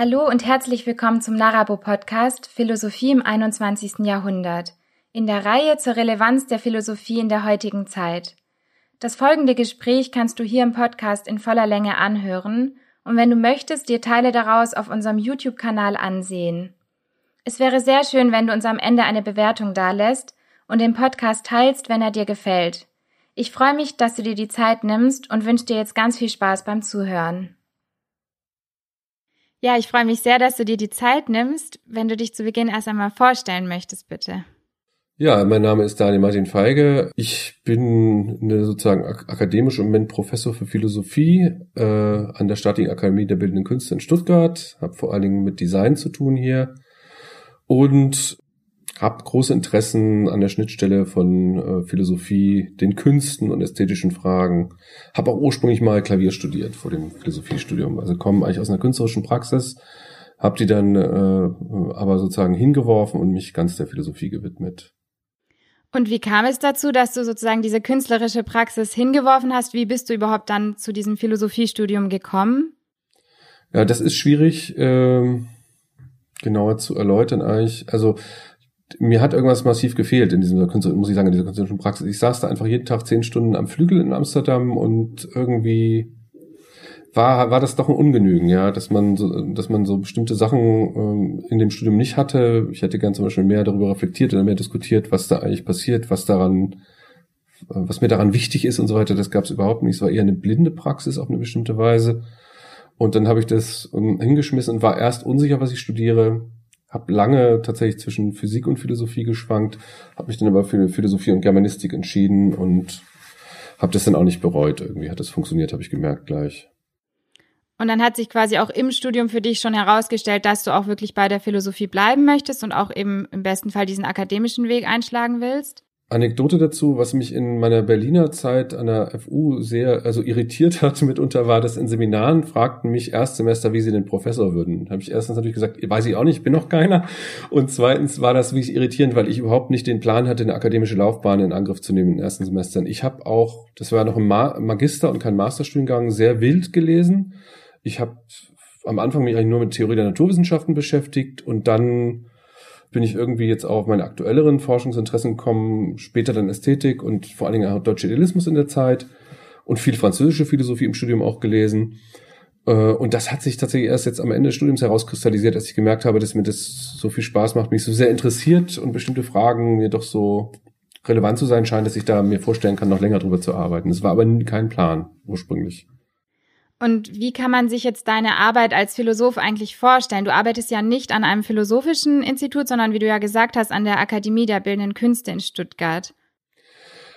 Hallo und herzlich willkommen zum Narabo Podcast Philosophie im 21. Jahrhundert in der Reihe zur Relevanz der Philosophie in der heutigen Zeit. Das folgende Gespräch kannst du hier im Podcast in voller Länge anhören und wenn du möchtest, dir Teile daraus auf unserem YouTube-Kanal ansehen. Es wäre sehr schön, wenn du uns am Ende eine Bewertung dalässt und den Podcast teilst, wenn er dir gefällt. Ich freue mich, dass du dir die Zeit nimmst und wünsche dir jetzt ganz viel Spaß beim Zuhören. Ja, ich freue mich sehr, dass du dir die Zeit nimmst. Wenn du dich zu Beginn erst einmal vorstellen möchtest, bitte. Ja, mein Name ist Daniel Martin Feige. Ich bin eine sozusagen akademisch und Moment Professor für Philosophie äh, an der Staatlichen Akademie der Bildenden Künste in Stuttgart. Habe vor allen Dingen mit Design zu tun hier und habe große Interessen an der Schnittstelle von äh, Philosophie, den Künsten und ästhetischen Fragen. Habe auch ursprünglich mal Klavier studiert vor dem Philosophiestudium. Also komme eigentlich aus einer künstlerischen Praxis, habe die dann äh, aber sozusagen hingeworfen und mich ganz der Philosophie gewidmet. Und wie kam es dazu, dass du sozusagen diese künstlerische Praxis hingeworfen hast? Wie bist du überhaupt dann zu diesem Philosophiestudium gekommen? Ja, das ist schwierig äh, genauer zu erläutern eigentlich. Also mir hat irgendwas massiv gefehlt in dieser Künstler, muss ich sagen, in dieser künstlerischen Praxis. Ich saß da einfach jeden Tag zehn Stunden am Flügel in Amsterdam und irgendwie war, war das doch ein Ungenügen, ja, dass man so, dass man so bestimmte Sachen ähm, in dem Studium nicht hatte. Ich hätte gern zum Beispiel mehr darüber reflektiert oder mehr diskutiert, was da eigentlich passiert, was daran, was mir daran wichtig ist und so weiter. Das gab es überhaupt nicht. Es war eher eine blinde Praxis auf eine bestimmte Weise. Und dann habe ich das ähm, hingeschmissen und war erst unsicher, was ich studiere habe lange tatsächlich zwischen Physik und Philosophie geschwankt, habe mich dann aber für Philosophie und Germanistik entschieden und habe das dann auch nicht bereut. Irgendwie hat das funktioniert, habe ich gemerkt gleich. Und dann hat sich quasi auch im Studium für dich schon herausgestellt, dass du auch wirklich bei der Philosophie bleiben möchtest und auch eben im besten Fall diesen akademischen Weg einschlagen willst? Anekdote dazu, was mich in meiner Berliner Zeit an der FU sehr also irritiert hat mitunter war, dass in Seminaren fragten mich Erstsemester, wie sie den Professor würden. Da habe ich erstens natürlich gesagt, weiß ich auch nicht, bin noch keiner. Und zweitens war das wirklich irritierend, weil ich überhaupt nicht den Plan hatte, eine akademische Laufbahn in Angriff zu nehmen in den ersten Semestern. Ich habe auch, das war noch ein Magister und kein Masterstudiengang, sehr wild gelesen. Ich habe am Anfang mich eigentlich nur mit Theorie der Naturwissenschaften beschäftigt und dann bin ich irgendwie jetzt auch auf meine aktuelleren Forschungsinteressen gekommen, später dann Ästhetik und vor allen Dingen auch deutscher Idealismus in der Zeit und viel französische Philosophie im Studium auch gelesen. Äh, und das hat sich tatsächlich erst jetzt am Ende des Studiums herauskristallisiert, als ich gemerkt habe, dass mir das so viel Spaß macht, mich so sehr interessiert und bestimmte Fragen mir doch so relevant zu sein scheinen, dass ich da mir vorstellen kann, noch länger drüber zu arbeiten. Das war aber kein Plan ursprünglich. Und wie kann man sich jetzt deine Arbeit als Philosoph eigentlich vorstellen? Du arbeitest ja nicht an einem philosophischen Institut, sondern wie du ja gesagt hast, an der Akademie der Bildenden Künste in Stuttgart.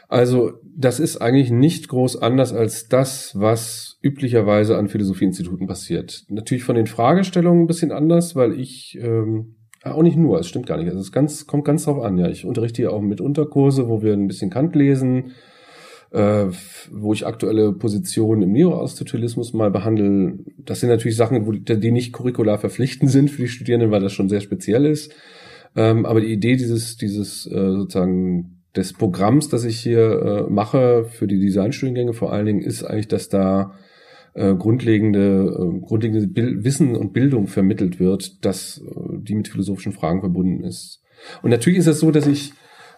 Also das ist eigentlich nicht groß anders als das, was üblicherweise an Philosophieinstituten passiert. Natürlich von den Fragestellungen ein bisschen anders, weil ich ähm, auch nicht nur, es stimmt gar nicht. Also es ganz, kommt ganz drauf an. Ja, ich unterrichte ja auch mit Unterkurse, wo wir ein bisschen Kant lesen, äh, wo ich aktuelle Positionen im Neo-Aristotelismus mal behandle. Das sind natürlich Sachen, wo die, die nicht curricular verpflichtend sind für die Studierenden, weil das schon sehr speziell ist. Ähm, aber die Idee dieses, dieses äh, sozusagen des Programms, das ich hier äh, mache für die Designstudiengänge vor allen Dingen, ist eigentlich, dass da äh, grundlegende, äh, grundlegende Wissen und Bildung vermittelt wird, dass äh, die mit philosophischen Fragen verbunden ist. Und natürlich ist es so, dass ich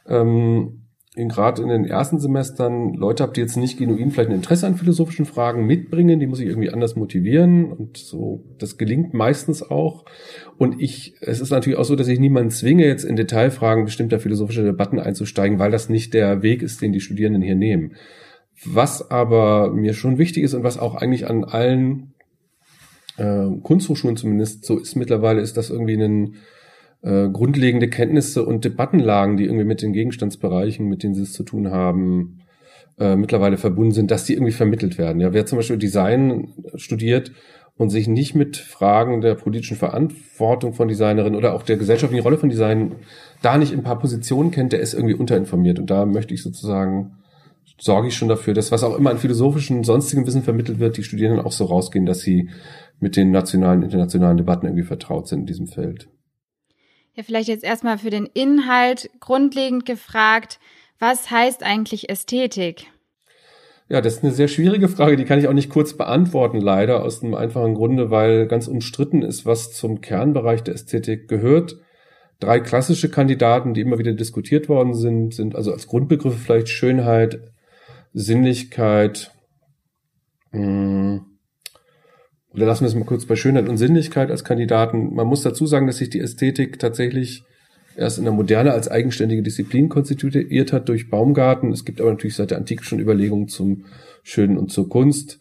ähm, gerade in den ersten Semestern Leute habt, die jetzt nicht genuin vielleicht ein Interesse an philosophischen Fragen mitbringen, die muss ich irgendwie anders motivieren und so, das gelingt meistens auch. Und ich, es ist natürlich auch so, dass ich niemanden zwinge, jetzt in Detailfragen bestimmter philosophischer Debatten einzusteigen, weil das nicht der Weg ist, den die Studierenden hier nehmen. Was aber mir schon wichtig ist und was auch eigentlich an allen äh, Kunsthochschulen zumindest so ist mittlerweile, ist, dass irgendwie ein äh, grundlegende Kenntnisse und Debattenlagen, die irgendwie mit den Gegenstandsbereichen, mit denen sie es zu tun haben, äh, mittlerweile verbunden sind, dass die irgendwie vermittelt werden. Ja, wer zum Beispiel Design studiert und sich nicht mit Fragen der politischen Verantwortung von Designerinnen oder auch der gesellschaftlichen Rolle von Design da nicht ein paar Positionen kennt, der ist irgendwie unterinformiert. Und da möchte ich sozusagen, sorge ich schon dafür, dass was auch immer an philosophischen, sonstigen Wissen vermittelt wird, die Studierenden auch so rausgehen, dass sie mit den nationalen, internationalen Debatten irgendwie vertraut sind in diesem Feld. Ja, vielleicht jetzt erstmal für den Inhalt grundlegend gefragt, was heißt eigentlich Ästhetik? Ja, das ist eine sehr schwierige Frage, die kann ich auch nicht kurz beantworten, leider, aus einem einfachen Grunde, weil ganz umstritten ist, was zum Kernbereich der Ästhetik gehört. Drei klassische Kandidaten, die immer wieder diskutiert worden sind, sind also als Grundbegriffe vielleicht Schönheit, Sinnlichkeit, mh, hm, oder lassen wir es mal kurz bei Schönheit und Sinnlichkeit als Kandidaten. Man muss dazu sagen, dass sich die Ästhetik tatsächlich erst in der Moderne als eigenständige Disziplin konstituiert hat durch Baumgarten. Es gibt aber natürlich seit der Antike schon Überlegungen zum Schönen und zur Kunst.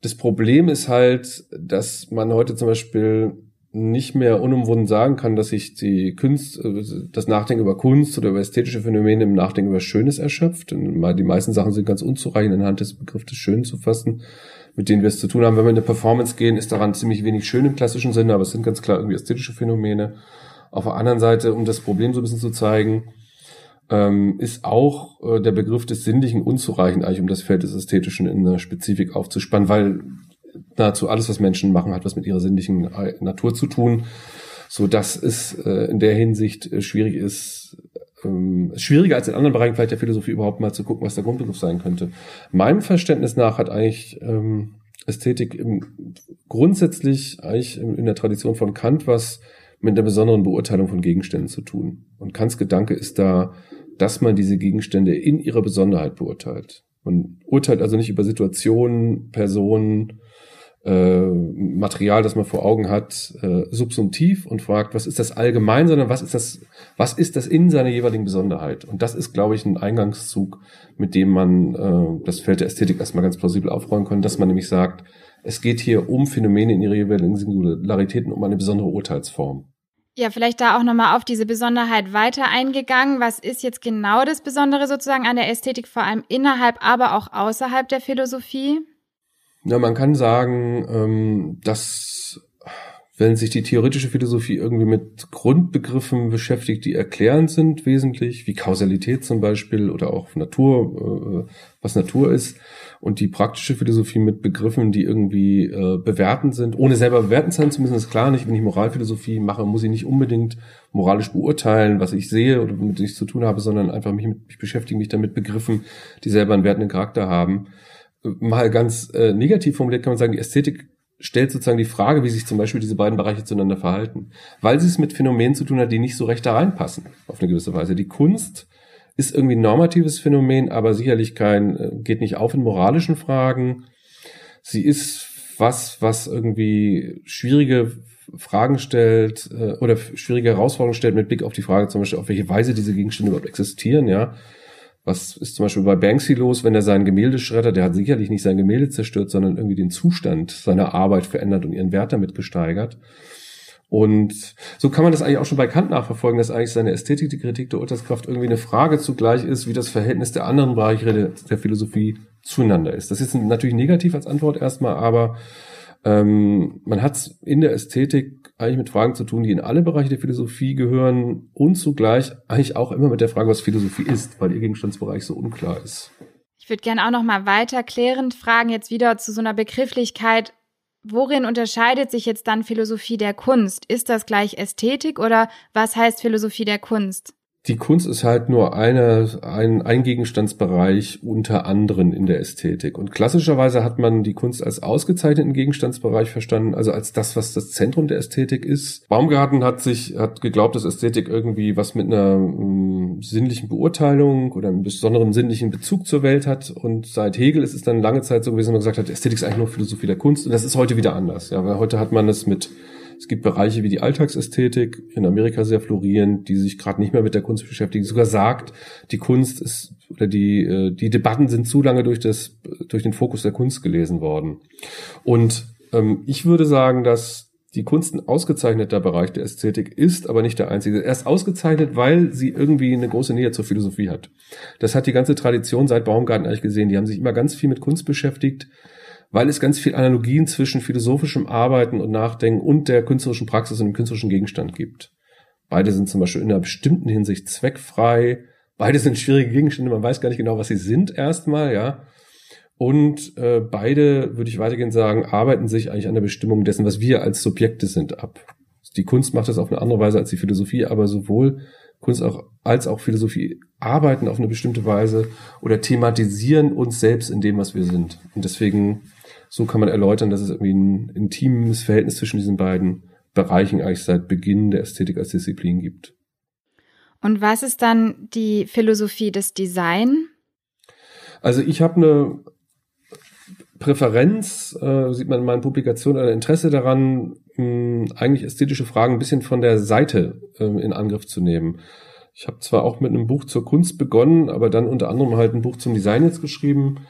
Das Problem ist halt, dass man heute zum Beispiel nicht mehr unumwunden sagen kann, dass sich die Kunst, äh, das Nachdenken über Kunst oder über ästhetische Phänomene im Nachdenken über Schönes erschöpft. Die meisten Sachen sind ganz unzureichend anhand des Begriffs des Schönen zu fassen, mit denen wir es zu tun haben. Wenn wir in eine Performance gehen, ist daran ziemlich wenig schön im klassischen Sinne, aber es sind ganz klar irgendwie ästhetische Phänomene. Auf der anderen Seite, um das Problem so ein bisschen zu zeigen, ähm, ist auch äh, der Begriff des Sinnlichen unzureichend, eigentlich um das Feld des Ästhetischen in einer Spezifik aufzuspannen, weil nahezu alles, was Menschen machen, hat was mit ihrer sinnlichen äh, Natur zu tun, so dass es äh, in der Hinsicht äh, schwierig ist, ähm, schwieriger als in anderen Bereichen vielleicht der Philosophie überhaupt mal zu gucken, was der Grundbegriff sein könnte. Meinem Verständnis nach hat eigentlich ähm, Ästhetik im, grundsätzlich eigentlich in der Tradition von Kant was mit einer besonderen Beurteilung von Gegenständen zu tun. Und Kants Gedanke ist da, dass man diese Gegenstände in ihrer Besonderheit beurteilt. Man urteilt also nicht über Situationen, Personen, äh, Material, das man vor Augen hat, äh, subsumptiv und fragt, was ist das allgemein, sondern was ist das, was ist das in seiner jeweiligen Besonderheit? Und das ist, glaube ich, ein Eingangszug, mit dem man äh, das Feld der Ästhetik erstmal ganz plausibel aufräumen kann, dass man nämlich sagt, es geht hier um Phänomene in ihrer jeweiligen Singularitäten, um eine besondere Urteilsform. Ja, vielleicht da auch nochmal auf diese Besonderheit weiter eingegangen. Was ist jetzt genau das Besondere sozusagen an der Ästhetik, vor allem innerhalb, aber auch außerhalb der Philosophie? Na, man kann sagen, ähm, dass wenn sich die theoretische Philosophie irgendwie mit Grundbegriffen beschäftigt, die erklärend sind, wesentlich, wie Kausalität zum Beispiel oder auch Natur, äh, was Natur ist, und die praktische Philosophie mit Begriffen, die irgendwie äh, bewertend sind, ohne selber bewertend sein zu müssen, ist klar nicht. Wenn ich Moralphilosophie mache, muss ich nicht unbedingt moralisch beurteilen, was ich sehe oder womit ich zu tun habe, sondern einfach mich, mit, mich beschäftigen mich damit Begriffen, die selber einen wertenden Charakter haben. Mal ganz äh, negativ formuliert kann man sagen, die Ästhetik stellt sozusagen die Frage, wie sich zum Beispiel diese beiden Bereiche zueinander verhalten, weil sie es mit Phänomenen zu tun hat, die nicht so recht da reinpassen, auf eine gewisse Weise. Die Kunst ist irgendwie ein normatives Phänomen, aber sicherlich kein, äh, geht nicht auf in moralischen Fragen. Sie ist was, was irgendwie schwierige Fragen stellt äh, oder schwierige Herausforderungen stellt mit Blick auf die Frage zum Beispiel, auf welche Weise diese Gegenstände überhaupt existieren, ja. Was ist zum Beispiel bei Banksy los, wenn er sein Gemälde schreddert? Der hat sicherlich nicht sein Gemälde zerstört, sondern irgendwie den Zustand seiner Arbeit verändert und ihren Wert damit gesteigert. Und so kann man das eigentlich auch schon bei Kant nachverfolgen, dass eigentlich seine Ästhetik, die Kritik der Urteilskraft irgendwie eine Frage zugleich ist, wie das Verhältnis der anderen Bereiche der Philosophie zueinander ist. Das ist natürlich negativ als Antwort erstmal, aber ähm, man hat in der Ästhetik eigentlich mit Fragen zu tun, die in alle Bereiche der Philosophie gehören und zugleich eigentlich auch immer mit der Frage, was Philosophie ist, weil ihr Gegenstandsbereich so unklar ist. Ich würde gerne auch noch mal weiter klärend fragen, jetzt wieder zu so einer Begrifflichkeit, Worin unterscheidet sich jetzt dann Philosophie der Kunst? Ist das gleich Ästhetik oder was heißt Philosophie der Kunst? Die Kunst ist halt nur eine, ein, ein Gegenstandsbereich unter anderen in der Ästhetik. Und klassischerweise hat man die Kunst als ausgezeichneten Gegenstandsbereich verstanden, also als das, was das Zentrum der Ästhetik ist. Baumgarten hat sich, hat geglaubt, dass Ästhetik irgendwie was mit einer um, sinnlichen Beurteilung oder einem besonderen sinnlichen Bezug zur Welt hat. Und seit Hegel ist es dann lange Zeit so gewesen, dass man gesagt hat, Ästhetik ist eigentlich nur Philosophie der Kunst. Und das ist heute wieder anders. Ja, weil heute hat man es mit es gibt Bereiche wie die Alltagsästhetik, in Amerika sehr florierend, die sich gerade nicht mehr mit der Kunst beschäftigen, sogar sagt, die Kunst ist oder die äh, die Debatten sind zu lange durch das durch den Fokus der Kunst gelesen worden. Und ähm, ich würde sagen, dass die Kunst ein ausgezeichneter Bereich der Ästhetik ist, aber nicht der einzige. Er ist ausgezeichnet, weil sie irgendwie eine große Nähe zur Philosophie hat. Das hat die ganze Tradition seit Baumgarten eigentlich gesehen. Die haben sich immer ganz viel mit Kunst beschäftigt weil es ganz viel Analogien zwischen philosophischem Arbeiten und Nachdenken und der künstlerischen Praxis und dem künstlerischen Gegenstand gibt. Beide sind zum Beispiel in einer bestimmten Hinsicht zweckfrei. Beide sind schwierige Gegenstände. Man weiß gar nicht genau, was sie sind erstmal, ja. Und äh, beide, würde ich weitergehend sagen, arbeiten sich eigentlich an der Bestimmung dessen, was wir als Subjekte sind, ab. Die Kunst macht das auf eine andere Weise als die Philosophie, aber sowohl Kunst auch, als auch Philosophie arbeiten auf eine bestimmte Weise oder thematisieren uns selbst in dem, was wir sind. Und deswegen, so kann man erläutern, dass es irgendwie ein intimes Verhältnis zwischen diesen beiden Bereichen eigentlich seit Beginn der Ästhetik als Disziplin gibt. Und was ist dann die Philosophie des Design? Also ich habe eine Präferenz, äh, sieht man in meinen Publikationen, ein Interesse daran, mh, eigentlich ästhetische Fragen ein bisschen von der Seite äh, in Angriff zu nehmen. Ich habe zwar auch mit einem Buch zur Kunst begonnen, aber dann unter anderem halt ein Buch zum Design jetzt geschrieben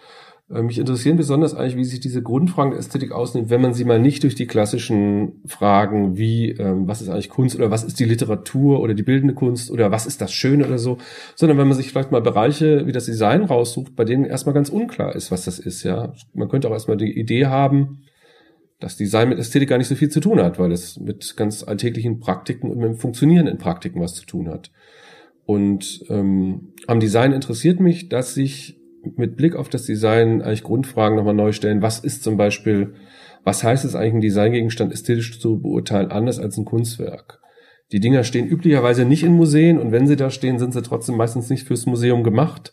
mich interessieren besonders eigentlich, wie sich diese Grundfragen der Ästhetik ausnimmt, wenn man sie mal nicht durch die klassischen Fragen wie, ähm, was ist eigentlich Kunst oder was ist die Literatur oder die bildende Kunst oder was ist das Schöne oder so, sondern wenn man sich vielleicht mal Bereiche wie das Design raussucht, bei denen erstmal ganz unklar ist, was das ist, ja. Man könnte auch erstmal die Idee haben, dass Design mit Ästhetik gar nicht so viel zu tun hat, weil es mit ganz alltäglichen Praktiken und mit dem Funktionieren in Praktiken was zu tun hat. Und ähm, am Design interessiert mich, dass sich mit Blick auf das Design eigentlich Grundfragen nochmal neu stellen. Was ist zum Beispiel, was heißt es eigentlich, ein Designgegenstand ästhetisch zu beurteilen, anders als ein Kunstwerk? Die Dinger stehen üblicherweise nicht in Museen und wenn sie da stehen, sind sie trotzdem meistens nicht fürs Museum gemacht.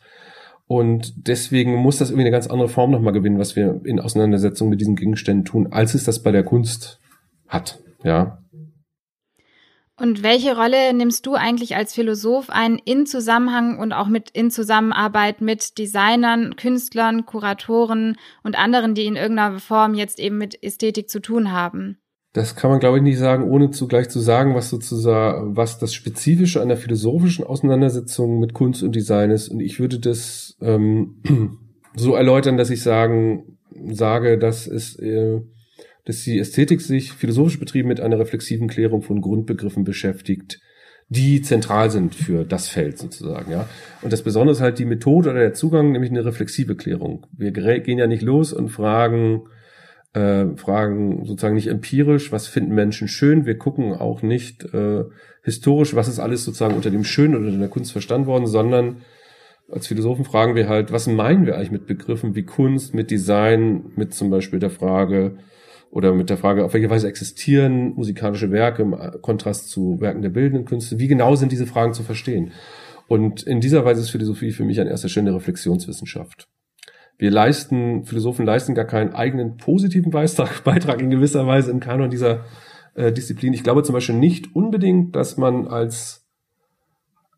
Und deswegen muss das irgendwie eine ganz andere Form nochmal gewinnen, was wir in Auseinandersetzung mit diesen Gegenständen tun, als es das bei der Kunst hat. Ja. Und welche Rolle nimmst du eigentlich als Philosoph ein in Zusammenhang und auch mit in Zusammenarbeit mit Designern, Künstlern, Kuratoren und anderen, die in irgendeiner Form jetzt eben mit Ästhetik zu tun haben? Das kann man, glaube ich, nicht sagen, ohne zugleich zu sagen, was sozusagen, was das Spezifische an der philosophischen Auseinandersetzung mit Kunst und Design ist. Und ich würde das ähm, so erläutern, dass ich sagen, sage, dass es äh, dass die Ästhetik sich philosophisch betrieben mit einer reflexiven Klärung von Grundbegriffen beschäftigt, die zentral sind für das Feld sozusagen, ja. Und das Besondere ist halt die Methode oder der Zugang, nämlich eine reflexive Klärung. Wir gehen ja nicht los und fragen, äh, fragen sozusagen nicht empirisch, was finden Menschen schön. Wir gucken auch nicht äh, historisch, was ist alles sozusagen unter dem Schönen oder der Kunst verstanden worden, sondern als Philosophen fragen wir halt, was meinen wir eigentlich mit Begriffen wie Kunst, mit Design, mit zum Beispiel der Frage, oder mit der Frage, auf welche Weise existieren musikalische Werke im Kontrast zu Werken der bildenden Künste, wie genau sind diese Fragen zu verstehen? Und in dieser Weise ist Philosophie für mich an erster Stelle Reflexionswissenschaft. Wir leisten, Philosophen leisten gar keinen eigenen positiven Beitrag, Beitrag in gewisser Weise im Kanon dieser äh, Disziplin. Ich glaube zum Beispiel nicht unbedingt, dass man als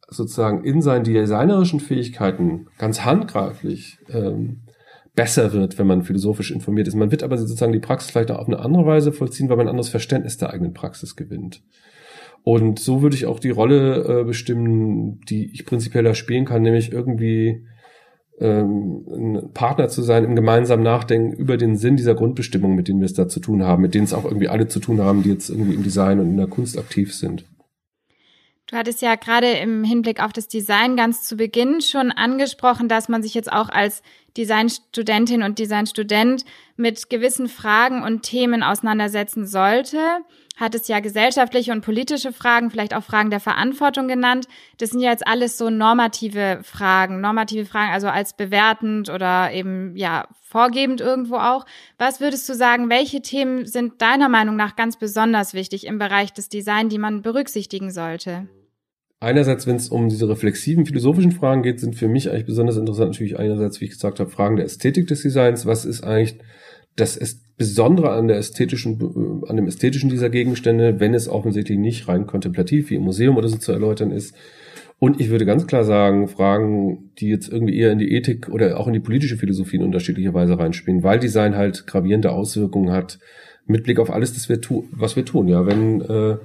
sozusagen in seinen designerischen Fähigkeiten ganz handgreiflich ähm, besser wird, wenn man philosophisch informiert ist. Man wird aber sozusagen die Praxis vielleicht auch auf eine andere Weise vollziehen, weil man ein anderes Verständnis der eigenen Praxis gewinnt. Und so würde ich auch die Rolle äh, bestimmen, die ich prinzipiell da spielen kann, nämlich irgendwie ähm, ein Partner zu sein im gemeinsamen Nachdenken über den Sinn dieser Grundbestimmung, mit denen wir es da zu tun haben, mit denen es auch irgendwie alle zu tun haben, die jetzt irgendwie im Design und in der Kunst aktiv sind. Du hattest ja gerade im Hinblick auf das Design ganz zu Beginn schon angesprochen, dass man sich jetzt auch als Designstudentin und Designstudent mit gewissen Fragen und Themen auseinandersetzen sollte. Hat es ja gesellschaftliche und politische Fragen, vielleicht auch Fragen der Verantwortung genannt. Das sind ja jetzt alles so normative Fragen, normative Fragen, also als bewertend oder eben ja vorgebend irgendwo auch. Was würdest du sagen, welche Themen sind deiner Meinung nach ganz besonders wichtig im Bereich des Design, die man berücksichtigen sollte? Einerseits, wenn es um diese reflexiven philosophischen Fragen geht, sind für mich eigentlich besonders interessant natürlich einerseits, wie ich gesagt habe, Fragen der Ästhetik des Designs. Was ist eigentlich das Besondere an der ästhetischen, äh, an dem ästhetischen dieser Gegenstände, wenn es offensichtlich nicht rein kontemplativ wie im Museum oder so zu erläutern ist? Und ich würde ganz klar sagen, Fragen, die jetzt irgendwie eher in die Ethik oder auch in die politische Philosophie in unterschiedlicher Weise reinspielen, weil Design halt gravierende Auswirkungen hat mit Blick auf alles, das wir tun, was wir tun. Ja, wenn äh,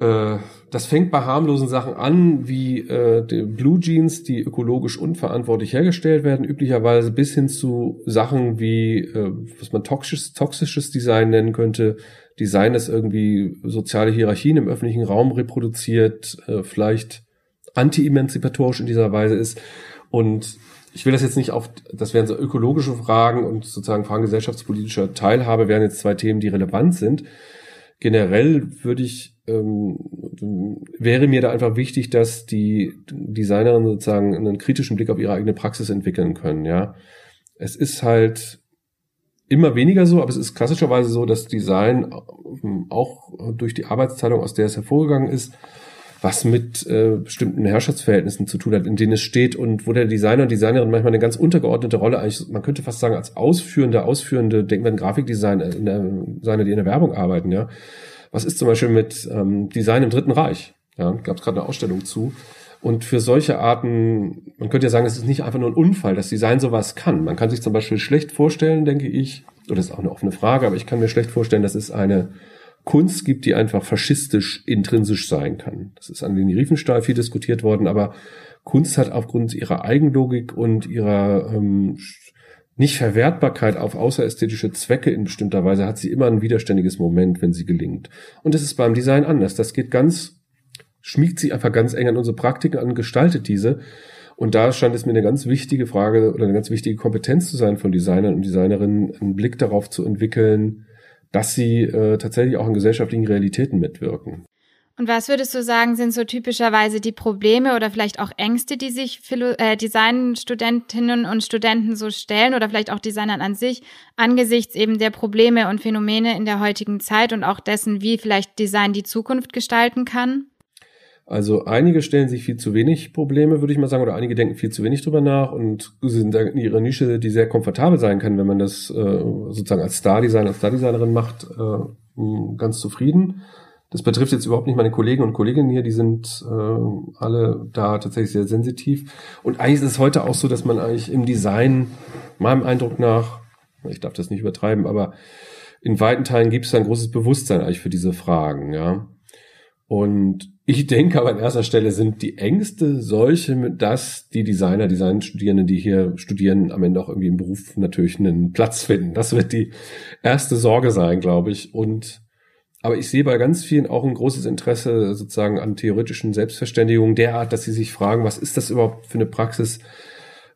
äh, das fängt bei harmlosen Sachen an, wie äh, die Blue Jeans, die ökologisch unverantwortlich hergestellt werden, üblicherweise bis hin zu Sachen wie, äh, was man toxisches, toxisches Design nennen könnte, Design, das irgendwie soziale Hierarchien im öffentlichen Raum reproduziert, äh, vielleicht anti-emanzipatorisch in dieser Weise ist. Und ich will das jetzt nicht auf, das wären so ökologische Fragen und sozusagen Fragen gesellschaftspolitischer Teilhabe wären jetzt zwei Themen, die relevant sind. Generell würde ich ähm, wäre mir da einfach wichtig, dass die Designerinnen sozusagen einen kritischen Blick auf ihre eigene Praxis entwickeln können, ja. Es ist halt immer weniger so, aber es ist klassischerweise so, dass Design ähm, auch durch die Arbeitsteilung, aus der es hervorgegangen ist, was mit äh, bestimmten Herrschaftsverhältnissen zu tun hat, in denen es steht und wo der Designer und Designerin manchmal eine ganz untergeordnete Rolle eigentlich, man könnte fast sagen, als ausführende, ausführende, denken wir an Grafikdesigner, die in der Werbung arbeiten, ja. Was ist zum Beispiel mit ähm, Design im Dritten Reich? Ja, gab es gerade eine Ausstellung zu. Und für solche Arten, man könnte ja sagen, es ist nicht einfach nur ein Unfall, dass Design sowas kann. Man kann sich zum Beispiel schlecht vorstellen, denke ich, oder das ist auch eine offene Frage, aber ich kann mir schlecht vorstellen, dass es eine Kunst gibt, die einfach faschistisch intrinsisch sein kann. Das ist an den Riefenstahl viel diskutiert worden, aber Kunst hat aufgrund ihrer Eigenlogik und ihrer ähm, Nicht-Verwertbarkeit auf außerästhetische Zwecke in bestimmter Weise hat sie immer ein widerständiges Moment, wenn sie gelingt. Und das ist beim Design anders. Das geht ganz, schmiegt sie einfach ganz eng an unsere Praktiken an, gestaltet diese. Und da scheint es mir eine ganz wichtige Frage oder eine ganz wichtige Kompetenz zu sein von Designern und Designerinnen, einen Blick darauf zu entwickeln, dass sie äh, tatsächlich auch in gesellschaftlichen Realitäten mitwirken. Und was würdest du sagen, sind so typischerweise die Probleme oder vielleicht auch Ängste, die sich Philo äh, Designstudentinnen und Studenten so stellen oder vielleicht auch Designern an sich angesichts eben der Probleme und Phänomene in der heutigen Zeit und auch dessen, wie vielleicht Design die Zukunft gestalten kann? Also einige stellen sich viel zu wenig Probleme, würde ich mal sagen, oder einige denken viel zu wenig drüber nach und sind in ihrer Nische, die sehr komfortabel sein kann, wenn man das äh, sozusagen als Star-Designer, als Star-Designerin macht, äh, ganz zufrieden. Das betrifft jetzt überhaupt nicht meine Kollegen und Kolleginnen hier, die sind äh, alle da tatsächlich sehr sensitiv. Und eigentlich ist es heute auch so, dass man eigentlich im Design, meinem Eindruck nach, ich darf das nicht übertreiben, aber in weiten Teilen gibt es ein großes Bewusstsein eigentlich für diese Fragen, ja. Und ich denke aber an erster Stelle sind die Ängste solche, dass die Designer, Designstudierenden, die hier studieren, am Ende auch irgendwie im Beruf natürlich einen Platz finden. Das wird die erste Sorge sein, glaube ich. Und aber ich sehe bei ganz vielen auch ein großes Interesse sozusagen an theoretischen Selbstverständigungen derart, dass sie sich fragen, was ist das überhaupt für eine Praxis?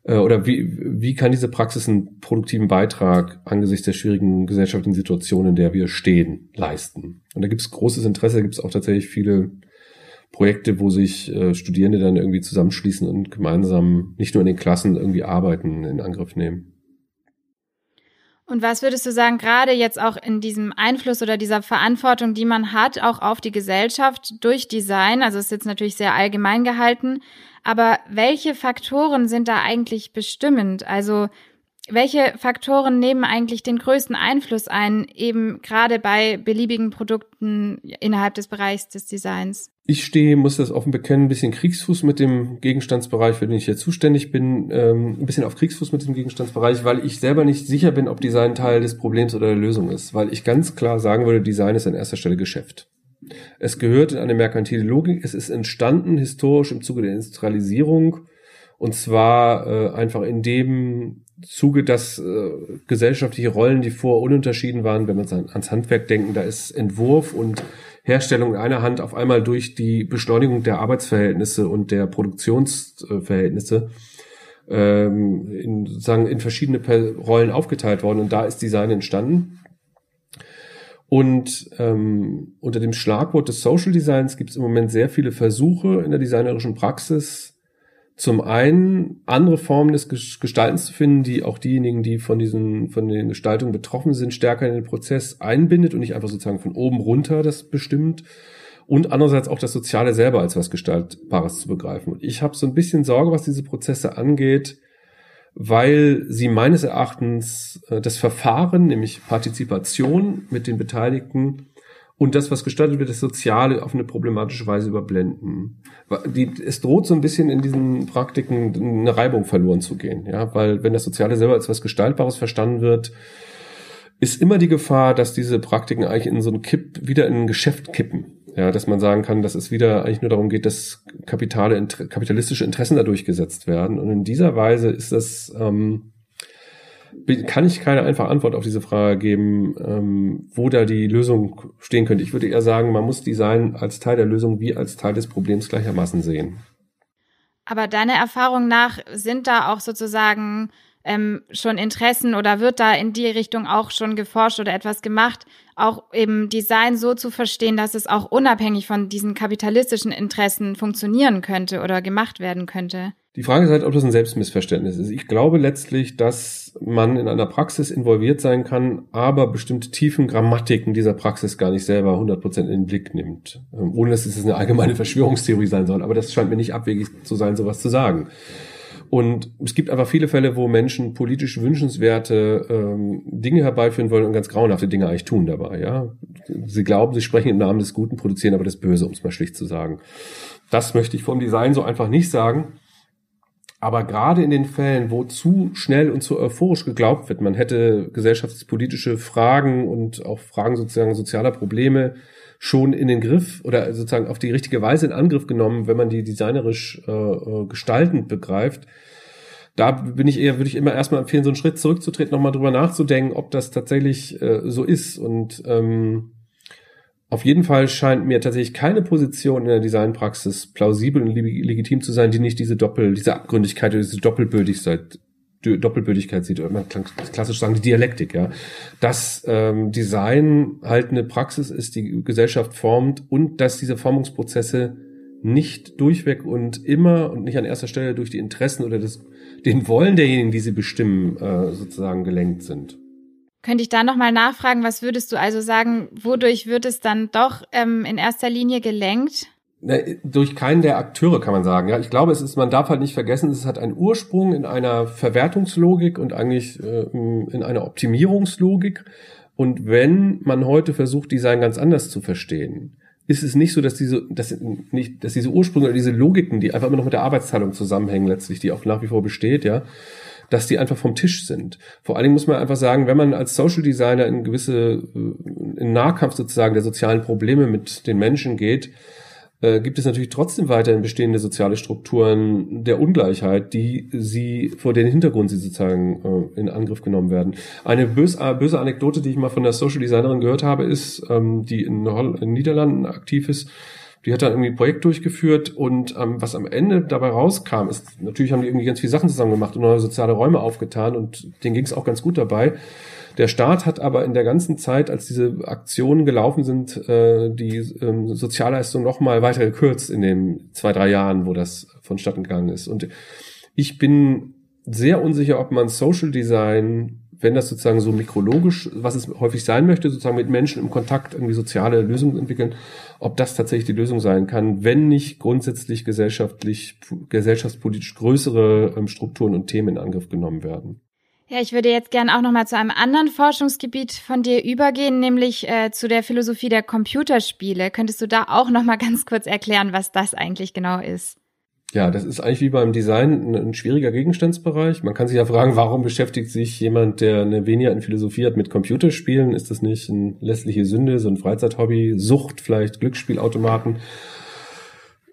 Äh, oder wie, wie kann diese Praxis einen produktiven Beitrag angesichts der schwierigen gesellschaftlichen Situation, in der wir stehen, leisten? Und da gibt es großes Interesse, da gibt es auch tatsächlich viele Projekte, wo sich äh, Studierende dann irgendwie zusammenschließen und gemeinsam nicht nur in den Klassen irgendwie arbeiten, in Angriff nehmen. Und was würdest du sagen, gerade jetzt auch in diesem Einfluss oder dieser Verantwortung, die man hat, auch auf die Gesellschaft durch Design, also ist jetzt natürlich sehr allgemein gehalten, aber welche Faktoren sind da eigentlich bestimmend? Also welche Faktoren nehmen eigentlich den größten Einfluss ein, eben gerade bei beliebigen Produkten innerhalb des Bereichs des Designs? Ich stehe, muss das offen bekennen, ein bisschen Kriegsfuß mit dem Gegenstandsbereich, für den ich hier zuständig bin, ähm, ein bisschen auf Kriegsfuß mit dem Gegenstandsbereich, weil ich selber nicht sicher bin, ob Design Teil des Problems oder der Lösung ist, weil ich ganz klar sagen würde, Design ist an erster Stelle Geschäft. Es gehört in eine merkantile Logik, es ist entstanden historisch im Zuge der Industrialisierung und zwar äh, einfach in dem Zuge, dass äh, gesellschaftliche Rollen, die vor ununterschieden waren, wenn wir ans Handwerk denken, da ist Entwurf und Herstellung in einer Hand auf einmal durch die Beschleunigung der Arbeitsverhältnisse und der Produktionsverhältnisse ähm, in, sozusagen in verschiedene Rollen aufgeteilt worden und da ist Design entstanden. Und ähm, unter dem Schlagwort des Social Designs gibt es im Moment sehr viele Versuche in der designerischen Praxis, zum einen andere Formen des Gestaltens zu finden, die auch diejenigen, die von diesen, von den Gestaltungen betroffen sind, stärker in den Prozess einbindet und nicht einfach sozusagen von oben runter das bestimmt. Und andererseits auch das Soziale selber als was Gestaltbares zu begreifen. Und ich habe so ein bisschen Sorge, was diese Prozesse angeht, weil sie meines Erachtens äh, das Verfahren, nämlich Partizipation mit den Beteiligten, und das, was gestaltet wird, das Soziale auf eine problematische Weise überblenden. Die, es droht so ein bisschen in diesen Praktiken eine Reibung verloren zu gehen, ja, weil wenn das Soziale selber als was Gestaltbares verstanden wird, ist immer die Gefahr, dass diese Praktiken eigentlich in so ein Kipp, wieder in ein Geschäft kippen. Ja, dass man sagen kann, dass es wieder eigentlich nur darum geht, dass kapitale, kapitalistische Interessen da durchgesetzt werden. Und in dieser Weise ist das, ähm, kann ich keine einfache Antwort auf diese Frage geben, ähm, wo da die Lösung stehen könnte. Ich würde eher sagen, man muss Design als Teil der Lösung wie als Teil des Problems gleichermaßen sehen. Aber deiner Erfahrung nach sind da auch sozusagen ähm, schon Interessen oder wird da in die Richtung auch schon geforscht oder etwas gemacht, auch eben Design so zu verstehen, dass es auch unabhängig von diesen kapitalistischen Interessen funktionieren könnte oder gemacht werden könnte? Die Frage ist halt, ob das ein Selbstmissverständnis ist. Ich glaube letztlich, dass man in einer Praxis involviert sein kann, aber bestimmte tiefen Grammatiken dieser Praxis gar nicht selber 100% in den Blick nimmt. Ähm, ohne dass es eine allgemeine Verschwörungstheorie sein soll. Aber das scheint mir nicht abwegig zu sein, sowas zu sagen. Und es gibt einfach viele Fälle, wo Menschen politisch wünschenswerte ähm, Dinge herbeiführen wollen und ganz grauenhafte Dinge eigentlich tun dabei. Ja, sie glauben, sie sprechen im Namen des Guten, produzieren aber das Böse, um es mal schlicht zu sagen. Das möchte ich vom Design so einfach nicht sagen. Aber gerade in den Fällen, wo zu schnell und zu euphorisch geglaubt wird, man hätte gesellschaftspolitische Fragen und auch Fragen sozusagen sozialer Probleme schon in den Griff oder sozusagen auf die richtige Weise in Angriff genommen, wenn man die designerisch äh, äh gestaltend begreift. Da bin ich eher, würde ich immer erstmal empfehlen, so einen Schritt zurückzutreten, nochmal drüber nachzudenken, ob das tatsächlich äh, so ist. Und ähm, auf jeden Fall scheint mir tatsächlich keine Position in der Designpraxis plausibel und legitim zu sein, die nicht diese Doppel, diese Abgründigkeit oder diese Doppelbödigkeit, Doppelbödigkeit sieht, man kann klassisch sagen, die Dialektik, ja. Dass ähm, Design halt eine Praxis ist, die Gesellschaft formt und dass diese Formungsprozesse nicht durchweg und immer und nicht an erster Stelle durch die Interessen oder das, den Wollen derjenigen, die sie bestimmen, äh, sozusagen gelenkt sind. Könnte ich da nochmal nachfragen, was würdest du also sagen, wodurch wird es dann doch ähm, in erster Linie gelenkt? durch keinen der Akteure kann man sagen. Ja, ich glaube, es ist, man darf halt nicht vergessen, es hat einen Ursprung in einer Verwertungslogik und eigentlich äh, in einer Optimierungslogik. Und wenn man heute versucht, Design ganz anders zu verstehen, ist es nicht so, dass diese, dass nicht, dass diese Ursprünge oder diese Logiken, die einfach immer noch mit der Arbeitsteilung zusammenhängen, letztlich, die auch nach wie vor besteht, ja, dass die einfach vom Tisch sind. Vor allen Dingen muss man einfach sagen, wenn man als Social Designer in gewisse, äh, in Nahkampf sozusagen der sozialen Probleme mit den Menschen geht, äh, gibt es natürlich trotzdem weiterhin bestehende soziale Strukturen der Ungleichheit, die sie vor den Hintergrund sie sozusagen äh, in Angriff genommen werden. Eine böse, äh, böse Anekdote, die ich mal von der Social Designerin gehört habe, ist, ähm, die in, in den Niederlanden aktiv ist, die hat dann irgendwie ein Projekt durchgeführt und ähm, was am Ende dabei rauskam, ist, natürlich haben die irgendwie ganz viele Sachen zusammen gemacht und neue soziale Räume aufgetan und denen ging es auch ganz gut dabei. Der Staat hat aber in der ganzen Zeit, als diese Aktionen gelaufen sind, äh, die ähm, Sozialleistung noch mal weiter gekürzt in den zwei, drei Jahren, wo das vonstatten gegangen ist. Und ich bin sehr unsicher, ob man Social Design wenn das sozusagen so mikrologisch, was es häufig sein möchte, sozusagen mit Menschen im Kontakt irgendwie soziale Lösungen entwickeln, ob das tatsächlich die Lösung sein kann, wenn nicht grundsätzlich gesellschaftlich, gesellschaftspolitisch größere ähm, Strukturen und Themen in Angriff genommen werden. Ja, ich würde jetzt gerne auch noch mal zu einem anderen Forschungsgebiet von dir übergehen, nämlich äh, zu der Philosophie der Computerspiele. Könntest du da auch noch mal ganz kurz erklären, was das eigentlich genau ist? Ja, das ist eigentlich wie beim Design ein, schwieriger Gegenstandsbereich. Man kann sich ja fragen, warum beschäftigt sich jemand, der eine weniger in Philosophie hat, mit Computerspielen? Ist das nicht eine lässliche Sünde, so ein Freizeithobby, Sucht vielleicht, Glücksspielautomaten?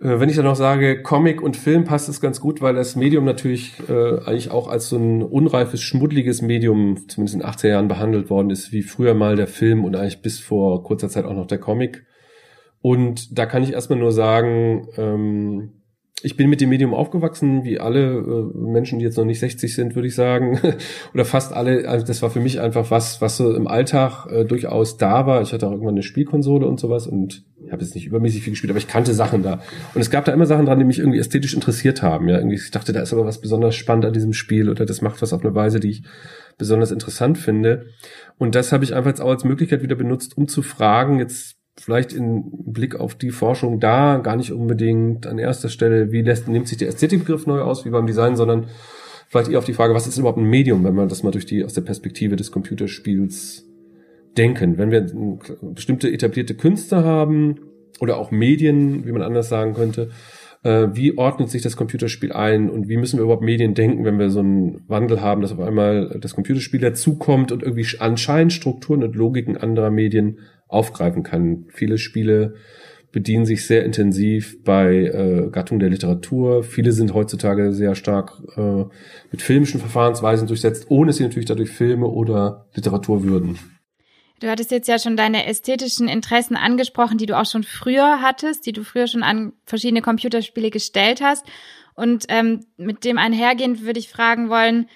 Äh, wenn ich dann noch sage, Comic und Film passt es ganz gut, weil das Medium natürlich äh, eigentlich auch als so ein unreifes, schmuddliges Medium, zumindest in 18 Jahren behandelt worden ist, wie früher mal der Film und eigentlich bis vor kurzer Zeit auch noch der Comic. Und da kann ich erstmal nur sagen, ähm, ich bin mit dem Medium aufgewachsen, wie alle äh, Menschen, die jetzt noch nicht 60 sind, würde ich sagen. Oder fast alle. Also das war für mich einfach was, was so im Alltag äh, durchaus da war. Ich hatte auch irgendwann eine Spielkonsole und sowas und ich habe jetzt nicht übermäßig viel gespielt, aber ich kannte Sachen da. Und es gab da immer Sachen dran, die mich irgendwie ästhetisch interessiert haben. Ja, irgendwie, ich dachte, da ist aber was besonders spannend an diesem Spiel oder das macht was auf eine Weise, die ich besonders interessant finde. Und das habe ich einfach jetzt auch als Möglichkeit wieder benutzt, um zu fragen, jetzt vielleicht in Blick auf die Forschung da gar nicht unbedingt an erster Stelle, wie lässt, nimmt sich der Ästhetikbegriff neu aus, wie beim Design, sondern vielleicht eher auf die Frage, was ist überhaupt ein Medium, wenn man das mal durch die, aus der Perspektive des Computerspiels denken. Wenn wir bestimmte etablierte Künste haben oder auch Medien, wie man anders sagen könnte, äh, wie ordnet sich das Computerspiel ein und wie müssen wir überhaupt Medien denken, wenn wir so einen Wandel haben, dass auf einmal das Computerspiel dazukommt und irgendwie anscheinend Strukturen und Logiken anderer Medien aufgreifen kann. Viele Spiele bedienen sich sehr intensiv bei äh, Gattung der Literatur. Viele sind heutzutage sehr stark äh, mit filmischen Verfahrensweisen durchsetzt, ohne sie natürlich dadurch Filme oder Literatur würden. Du hattest jetzt ja schon deine ästhetischen Interessen angesprochen, die du auch schon früher hattest, die du früher schon an verschiedene Computerspiele gestellt hast. Und ähm, mit dem einhergehend würde ich fragen wollen,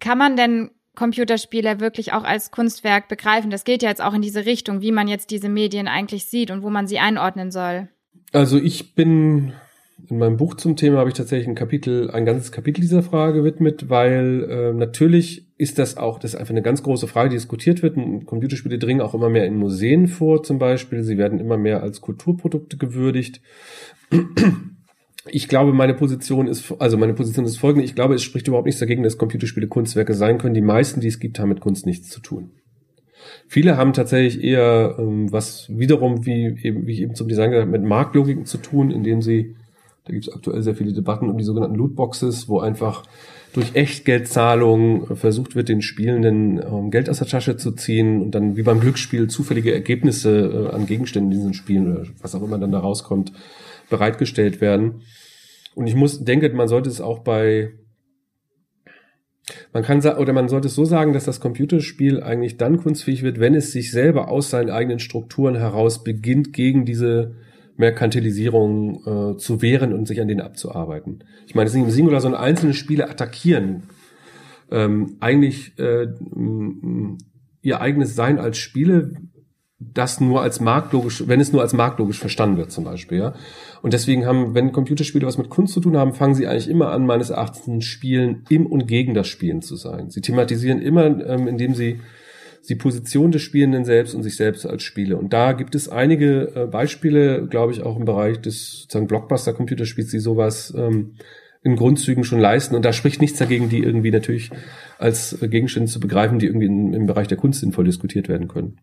kann man denn Computerspiele wirklich auch als Kunstwerk begreifen. Das geht ja jetzt auch in diese Richtung, wie man jetzt diese Medien eigentlich sieht und wo man sie einordnen soll. Also ich bin in meinem Buch zum Thema habe ich tatsächlich ein Kapitel, ein ganzes Kapitel dieser Frage gewidmet, weil äh, natürlich ist das auch, das ist einfach eine ganz große Frage, die diskutiert wird. Computerspiele dringen auch immer mehr in Museen vor, zum Beispiel. Sie werden immer mehr als Kulturprodukte gewürdigt. Ich glaube, meine Position ist, also meine Position ist folgende. Ich glaube, es spricht überhaupt nichts dagegen, dass Computerspiele Kunstwerke sein können. Die meisten, die es gibt, haben mit Kunst nichts zu tun. Viele haben tatsächlich eher ähm, was wiederum, wie, eben, wie ich eben zum Design gesagt habe, mit Marktlogiken zu tun, indem sie, da gibt es aktuell sehr viele Debatten um die sogenannten Lootboxes, wo einfach durch Echtgeldzahlungen versucht wird, den Spielenden ähm, Geld aus der Tasche zu ziehen und dann wie beim Glücksspiel zufällige Ergebnisse äh, an Gegenständen in diesen Spielen oder was auch immer dann da rauskommt, bereitgestellt werden. Und ich muss, denke, man sollte es auch bei man kann oder man sollte es so sagen, dass das Computerspiel eigentlich dann kunstfähig wird, wenn es sich selber aus seinen eigenen Strukturen heraus beginnt, gegen diese Merkantilisierung äh, zu wehren und sich an denen abzuarbeiten. Ich meine, es nicht im Singular, sondern einzelne Spiele attackieren ähm, eigentlich äh, ihr eigenes Sein als Spiele das nur als marktlogisch, wenn es nur als marktlogisch verstanden wird zum Beispiel, ja. Und deswegen haben, wenn Computerspiele was mit Kunst zu tun haben, fangen sie eigentlich immer an, meines Erachtens Spielen im und gegen das Spielen zu sein. Sie thematisieren immer, ähm, indem sie die Position des Spielenden selbst und sich selbst als Spiele. Und da gibt es einige äh, Beispiele, glaube ich, auch im Bereich des sozusagen Blockbuster-Computerspiels, die sowas ähm, in Grundzügen schon leisten. Und da spricht nichts dagegen, die irgendwie natürlich als Gegenstände zu begreifen, die irgendwie in, im Bereich der Kunst sinnvoll diskutiert werden können.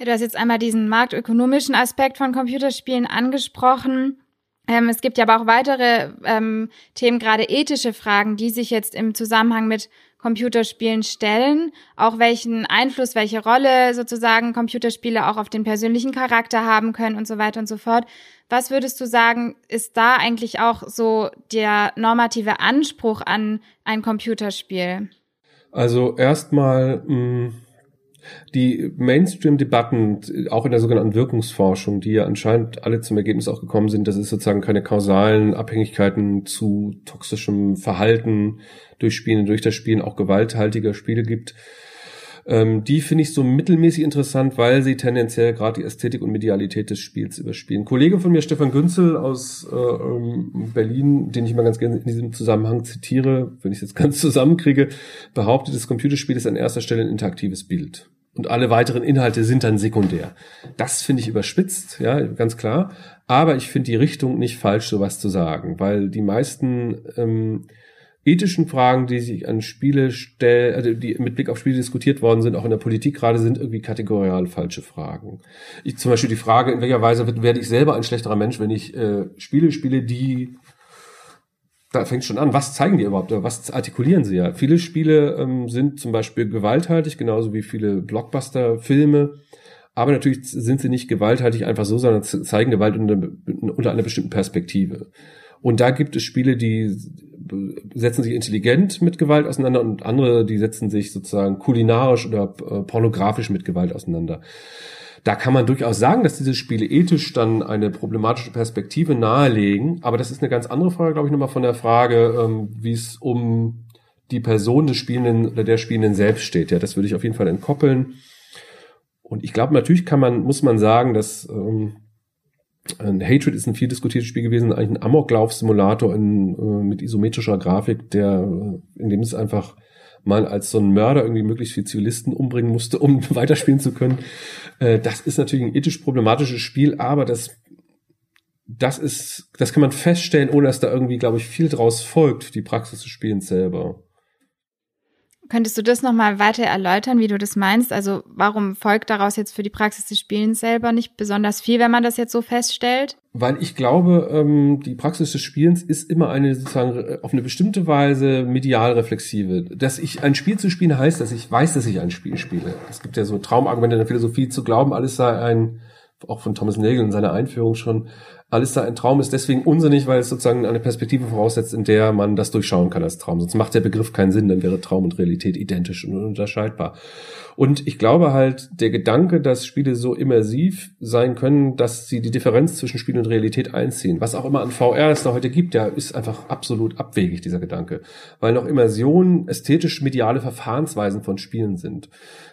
Du hast jetzt einmal diesen marktökonomischen Aspekt von Computerspielen angesprochen. Ähm, es gibt ja aber auch weitere ähm, Themen, gerade ethische Fragen, die sich jetzt im Zusammenhang mit Computerspielen stellen. Auch welchen Einfluss, welche Rolle sozusagen Computerspiele auch auf den persönlichen Charakter haben können und so weiter und so fort. Was würdest du sagen, ist da eigentlich auch so der normative Anspruch an ein Computerspiel? Also erstmal hm, die Mainstream-Debatten, auch in der sogenannten Wirkungsforschung, die ja anscheinend alle zum Ergebnis auch gekommen sind, dass es sozusagen keine kausalen Abhängigkeiten zu toxischem Verhalten durch Spielen, durch das Spielen auch gewalthaltiger Spiele gibt, ähm, die finde ich so mittelmäßig interessant, weil sie tendenziell gerade die Ästhetik und Medialität des Spiels überspielen. Ein Kollege von mir, Stefan Günzel aus äh, ähm, Berlin, den ich mal ganz gerne in diesem Zusammenhang zitiere, wenn ich es jetzt ganz zusammenkriege, behauptet, das Computerspiel ist an erster Stelle ein interaktives Bild und alle weiteren Inhalte sind dann sekundär. Das finde ich überspitzt, ja, ganz klar. Aber ich finde die Richtung nicht falsch, sowas zu sagen, weil die meisten ähm, ethischen Fragen, die sich an Spiele stellen, also die mit Blick auf Spiele diskutiert worden sind, auch in der Politik gerade, sind irgendwie kategorial falsche Fragen. Ich zum Beispiel die Frage, in welcher Weise werde ich selber ein schlechterer Mensch, wenn ich äh, Spiele spiele, die da fängt schon an, was zeigen die überhaupt, was artikulieren sie ja? Viele Spiele ähm, sind zum Beispiel gewalthaltig, genauso wie viele Blockbuster-Filme, aber natürlich sind sie nicht gewalthaltig einfach so, sondern zeigen Gewalt unter, unter einer bestimmten Perspektive. Und da gibt es Spiele, die setzen sich intelligent mit Gewalt auseinander und andere, die setzen sich sozusagen kulinarisch oder äh, pornografisch mit Gewalt auseinander. Da kann man durchaus sagen, dass diese Spiele ethisch dann eine problematische Perspektive nahelegen, aber das ist eine ganz andere Frage, glaube ich, nochmal von der Frage, ähm, wie es um die Person des Spielenden oder der Spielenden selbst steht. Ja, das würde ich auf jeden Fall entkoppeln. Und ich glaube, natürlich kann man, muss man sagen, dass ähm, ein Hatred ist ein viel diskutiertes Spiel gewesen, eigentlich ein Amoklauf-Simulator äh, mit isometrischer Grafik, der, äh, in dem es einfach mal als so ein Mörder irgendwie möglichst viel Zivilisten umbringen musste, um weiterspielen zu können. Äh, das ist natürlich ein ethisch problematisches Spiel, aber das, das ist, das kann man feststellen, ohne dass da irgendwie, glaube ich, viel draus folgt, die Praxis des Spielens selber. Könntest du das nochmal weiter erläutern, wie du das meinst? Also warum folgt daraus jetzt für die Praxis des Spielens selber nicht besonders viel, wenn man das jetzt so feststellt? Weil ich glaube, ähm, die Praxis des Spielens ist immer eine sozusagen äh, auf eine bestimmte Weise medial reflexive. Dass ich ein Spiel zu spielen heißt, dass ich weiß, dass ich ein Spiel spiele. Es gibt ja so Traumargumente in der Philosophie zu glauben, alles sei ein, auch von Thomas Nagel in seiner Einführung schon, alles da ein Traum ist deswegen unsinnig, weil es sozusagen eine Perspektive voraussetzt, in der man das durchschauen kann als Traum. Sonst macht der Begriff keinen Sinn, dann wäre Traum und Realität identisch und unterscheidbar. Und ich glaube halt, der Gedanke, dass Spiele so immersiv sein können, dass sie die Differenz zwischen Spiel und Realität einziehen, was auch immer an VR es da heute gibt, ja, ist einfach absolut abwegig, dieser Gedanke. Weil noch Immersion ästhetisch-mediale Verfahrensweisen von Spielen sind.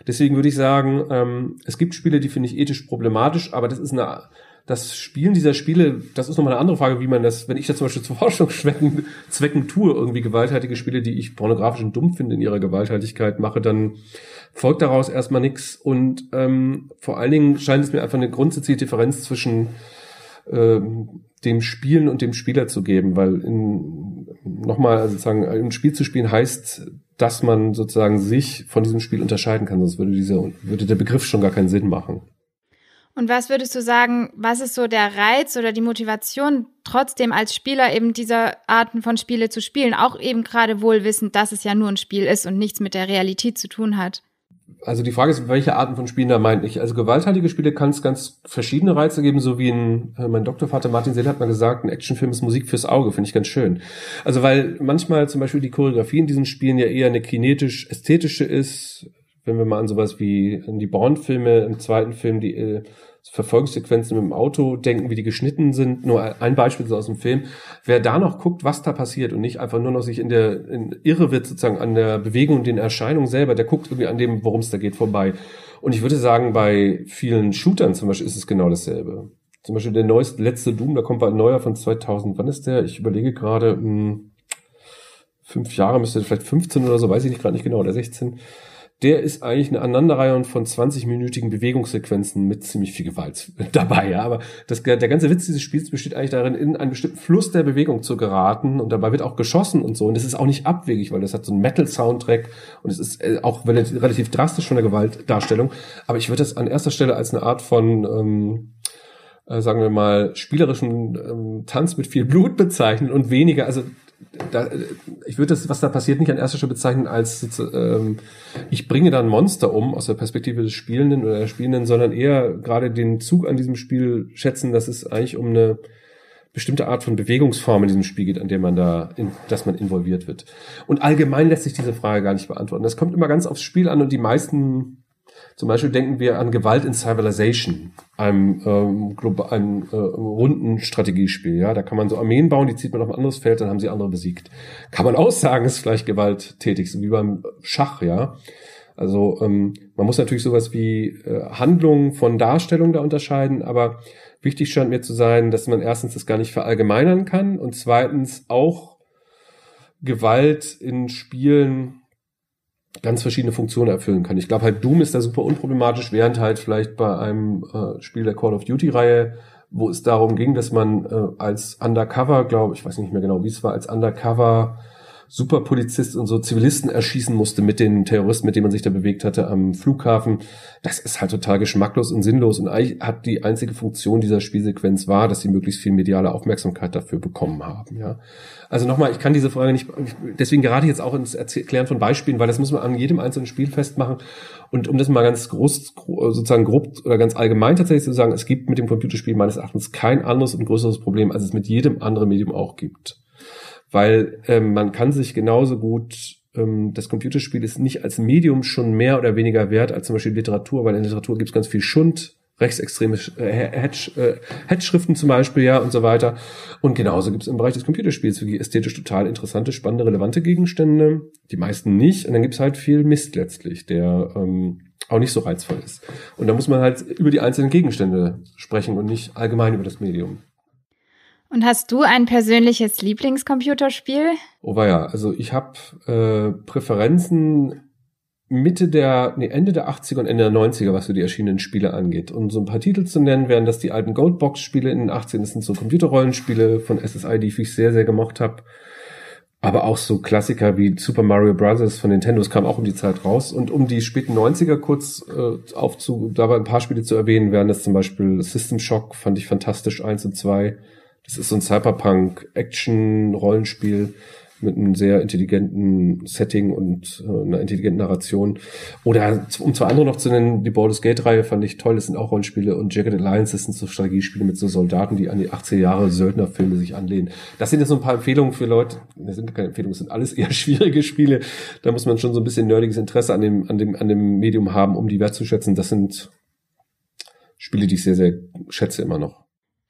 Deswegen würde ich sagen, ähm, es gibt Spiele, die finde ich ethisch problematisch, aber das ist eine das Spielen dieser Spiele, das ist nochmal eine andere Frage, wie man das, wenn ich das zum Beispiel zu Forschungszwecken Zwecken tue, irgendwie gewalttätige Spiele, die ich pornografisch und dumm finde in ihrer Gewalttätigkeit mache, dann folgt daraus erstmal nichts. Und ähm, vor allen Dingen scheint es mir einfach eine grundsätzliche Differenz zwischen ähm, dem Spielen und dem Spieler zu geben, weil in, nochmal also sozusagen ein Spiel zu spielen heißt, dass man sozusagen sich von diesem Spiel unterscheiden kann, sonst würde dieser würde der Begriff schon gar keinen Sinn machen. Und was würdest du sagen, was ist so der Reiz oder die Motivation, trotzdem als Spieler eben dieser Arten von Spiele zu spielen, auch eben gerade wohl wissend, dass es ja nur ein Spiel ist und nichts mit der Realität zu tun hat? Also die Frage ist, welche Arten von Spielen da meint ich. Also gewalttätige Spiele kann es ganz verschiedene Reize geben, so wie ein, äh, mein Doktorvater Martin Seel hat mal gesagt, ein Actionfilm ist Musik fürs Auge, finde ich ganz schön. Also weil manchmal zum Beispiel die Choreografie in diesen Spielen ja eher eine kinetisch-ästhetische ist, wenn wir mal an sowas wie an die Born-Filme im zweiten Film, die äh, Verfolgungssequenzen mit dem Auto denken, wie die geschnitten sind. Nur ein Beispiel aus dem Film. Wer da noch guckt, was da passiert und nicht einfach nur noch sich in der in irre wird sozusagen an der Bewegung und den Erscheinungen selber, der guckt irgendwie an dem, worum es da geht, vorbei. Und ich würde sagen, bei vielen Shootern zum Beispiel ist es genau dasselbe. Zum Beispiel der neueste, letzte Doom, da kommt ein neuer von 2000. Wann ist der? Ich überlege gerade, mh, hm, fünf Jahre müsste vielleicht 15 oder so, weiß ich nicht gerade nicht genau, der 16 der ist eigentlich eine Aneinanderreihung von 20-minütigen Bewegungssequenzen mit ziemlich viel Gewalt dabei. Ja. Aber das, der ganze Witz dieses Spiels besteht eigentlich darin, in einen bestimmten Fluss der Bewegung zu geraten und dabei wird auch geschossen und so. Und das ist auch nicht abwegig, weil das hat so einen Metal-Soundtrack und es ist äh, auch relativ drastisch von der Gewaltdarstellung. Aber ich würde das an erster Stelle als eine Art von ähm, äh, sagen wir mal, spielerischen ähm, Tanz mit viel Blut bezeichnen und weniger, also da, ich würde das, was da passiert, nicht an erster Stelle bezeichnen als ähm, ich bringe da ein Monster um aus der Perspektive des Spielenden oder der Spielenden, sondern eher gerade den Zug an diesem Spiel schätzen, dass es eigentlich um eine bestimmte Art von Bewegungsform in diesem Spiel geht, an der man da, in, dass man involviert wird. Und allgemein lässt sich diese Frage gar nicht beantworten. Das kommt immer ganz aufs Spiel an und die meisten zum Beispiel denken wir an Gewalt in Civilization, einem, ähm, einem äh, runden Strategiespiel. Ja, da kann man so Armeen bauen, die zieht man auf ein anderes Feld, dann haben sie andere besiegt. Kann man auch sagen, ist vielleicht gewalttätig, so wie beim Schach. Ja, also ähm, man muss natürlich sowas wie äh, Handlungen von Darstellung da unterscheiden, aber wichtig scheint mir zu sein, dass man erstens das gar nicht verallgemeinern kann und zweitens auch Gewalt in Spielen ganz verschiedene Funktionen erfüllen kann. Ich glaube halt Doom ist da super unproblematisch, während halt vielleicht bei einem äh, Spiel der Call of Duty Reihe, wo es darum ging, dass man äh, als Undercover, glaube ich, weiß nicht mehr genau, wie es war, als Undercover Superpolizist und so Zivilisten erschießen musste mit den Terroristen, mit denen man sich da bewegt hatte am Flughafen. Das ist halt total geschmacklos und sinnlos. Und eigentlich hat die einzige Funktion dieser Spielsequenz war, dass sie möglichst viel mediale Aufmerksamkeit dafür bekommen haben. Ja. Also nochmal, ich kann diese Frage nicht, deswegen gerade jetzt auch ins Erklären von Beispielen, weil das muss man an jedem einzelnen Spiel festmachen. Und um das mal ganz groß, sozusagen grob oder ganz allgemein tatsächlich zu sagen, es gibt mit dem Computerspiel meines Erachtens kein anderes und größeres Problem, als es mit jedem anderen Medium auch gibt weil ähm, man kann sich genauso gut ähm, das Computerspiel ist nicht als Medium schon mehr oder weniger wert als zum Beispiel Literatur, weil in Literatur gibt es ganz viel Schund, rechtsextreme äh, Headschriften zum Beispiel, ja, und so weiter. Und genauso gibt es im Bereich des Computerspiels wirklich ästhetisch total interessante, spannende, relevante Gegenstände. Die meisten nicht. Und dann gibt es halt viel Mist letztlich, der ähm, auch nicht so reizvoll ist. Und da muss man halt über die einzelnen Gegenstände sprechen und nicht allgemein über das Medium. Und hast du ein persönliches Lieblingscomputerspiel? Oh ja, also ich habe äh, Präferenzen Mitte der, nee, Ende der 80er und Ende der 90er, was so die erschienenen Spiele angeht. Und so ein paar Titel zu nennen wären das die alten Goldbox-Spiele in den 80ern. Das sind so Computerrollenspiele von SSI, die ich sehr, sehr gemocht habe. Aber auch so Klassiker wie Super Mario Bros. von Nintendo, das kam auch um die Zeit raus. Und um die späten 90er kurz äh, aufzu, dabei ein paar Spiele zu erwähnen, wären das zum Beispiel System Shock, fand ich fantastisch, eins und zwei das ist so ein Cyberpunk-Action-Rollenspiel mit einem sehr intelligenten Setting und äh, einer intelligenten Narration. Oder um zwei andere noch zu nennen, die Baldur's Gate-Reihe fand ich toll, das sind auch Rollenspiele und Jagged Alliance, das sind so Strategiespiele mit so Soldaten, die an die 80er Jahre Söldnerfilme sich anlehnen. Das sind jetzt so ein paar Empfehlungen für Leute, das sind keine Empfehlungen, das sind alles eher schwierige Spiele. Da muss man schon so ein bisschen nerdiges Interesse an dem, an dem, an dem Medium haben, um die wertzuschätzen. Das sind Spiele, die ich sehr, sehr schätze immer noch.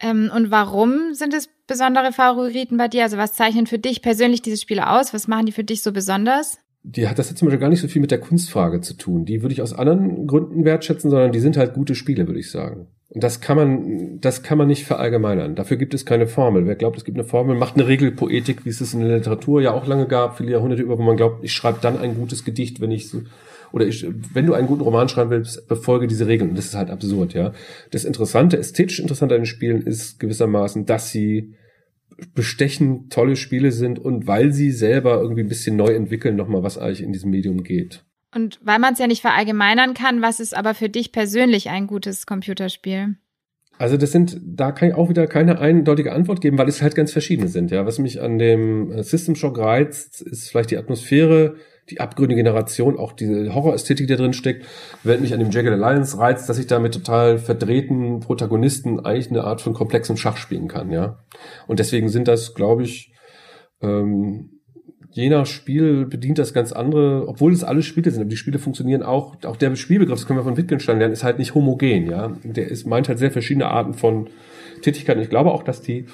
Ähm, und warum sind es besondere Favoriten bei dir? Also was zeichnen für dich persönlich diese Spiele aus? Was machen die für dich so besonders? Die hat das jetzt zum Beispiel gar nicht so viel mit der Kunstfrage zu tun. Die würde ich aus anderen Gründen wertschätzen, sondern die sind halt gute Spiele, würde ich sagen. Und das kann man, das kann man nicht verallgemeinern. Dafür gibt es keine Formel. Wer glaubt, es gibt eine Formel, macht eine Regelpoetik, wie es es in der Literatur ja auch lange gab, viele Jahrhunderte über, wo man glaubt, ich schreibe dann ein gutes Gedicht, wenn ich so, oder ich, wenn du einen guten Roman schreiben willst, befolge diese Regeln. Und das ist halt absurd, ja. Das Interessante, ästhetisch Interessante an den Spielen ist gewissermaßen, dass sie bestechend tolle Spiele sind und weil sie selber irgendwie ein bisschen neu entwickeln, nochmal was eigentlich in diesem Medium geht. Und weil man es ja nicht verallgemeinern kann, was ist aber für dich persönlich ein gutes Computerspiel? Also das sind, da kann ich auch wieder keine eindeutige Antwort geben, weil es halt ganz verschiedene sind. Ja, was mich an dem System Shock reizt, ist vielleicht die Atmosphäre, die abgründige Generation, auch diese Horrorästhetik, die da drin steckt. Während mich an dem Jagged Alliance reizt, dass ich da mit total verdrehten Protagonisten eigentlich eine Art von komplexem Schach spielen kann. Ja, und deswegen sind das, glaube ich, ähm, je nach Spiel bedient das ganz andere, obwohl es alle Spiele sind, aber die Spiele funktionieren auch, auch der Spielbegriff, das können wir von Wittgenstein lernen, ist halt nicht homogen, ja. Der ist, meint halt sehr verschiedene Arten von Tätigkeiten. Ich glaube auch, dass die,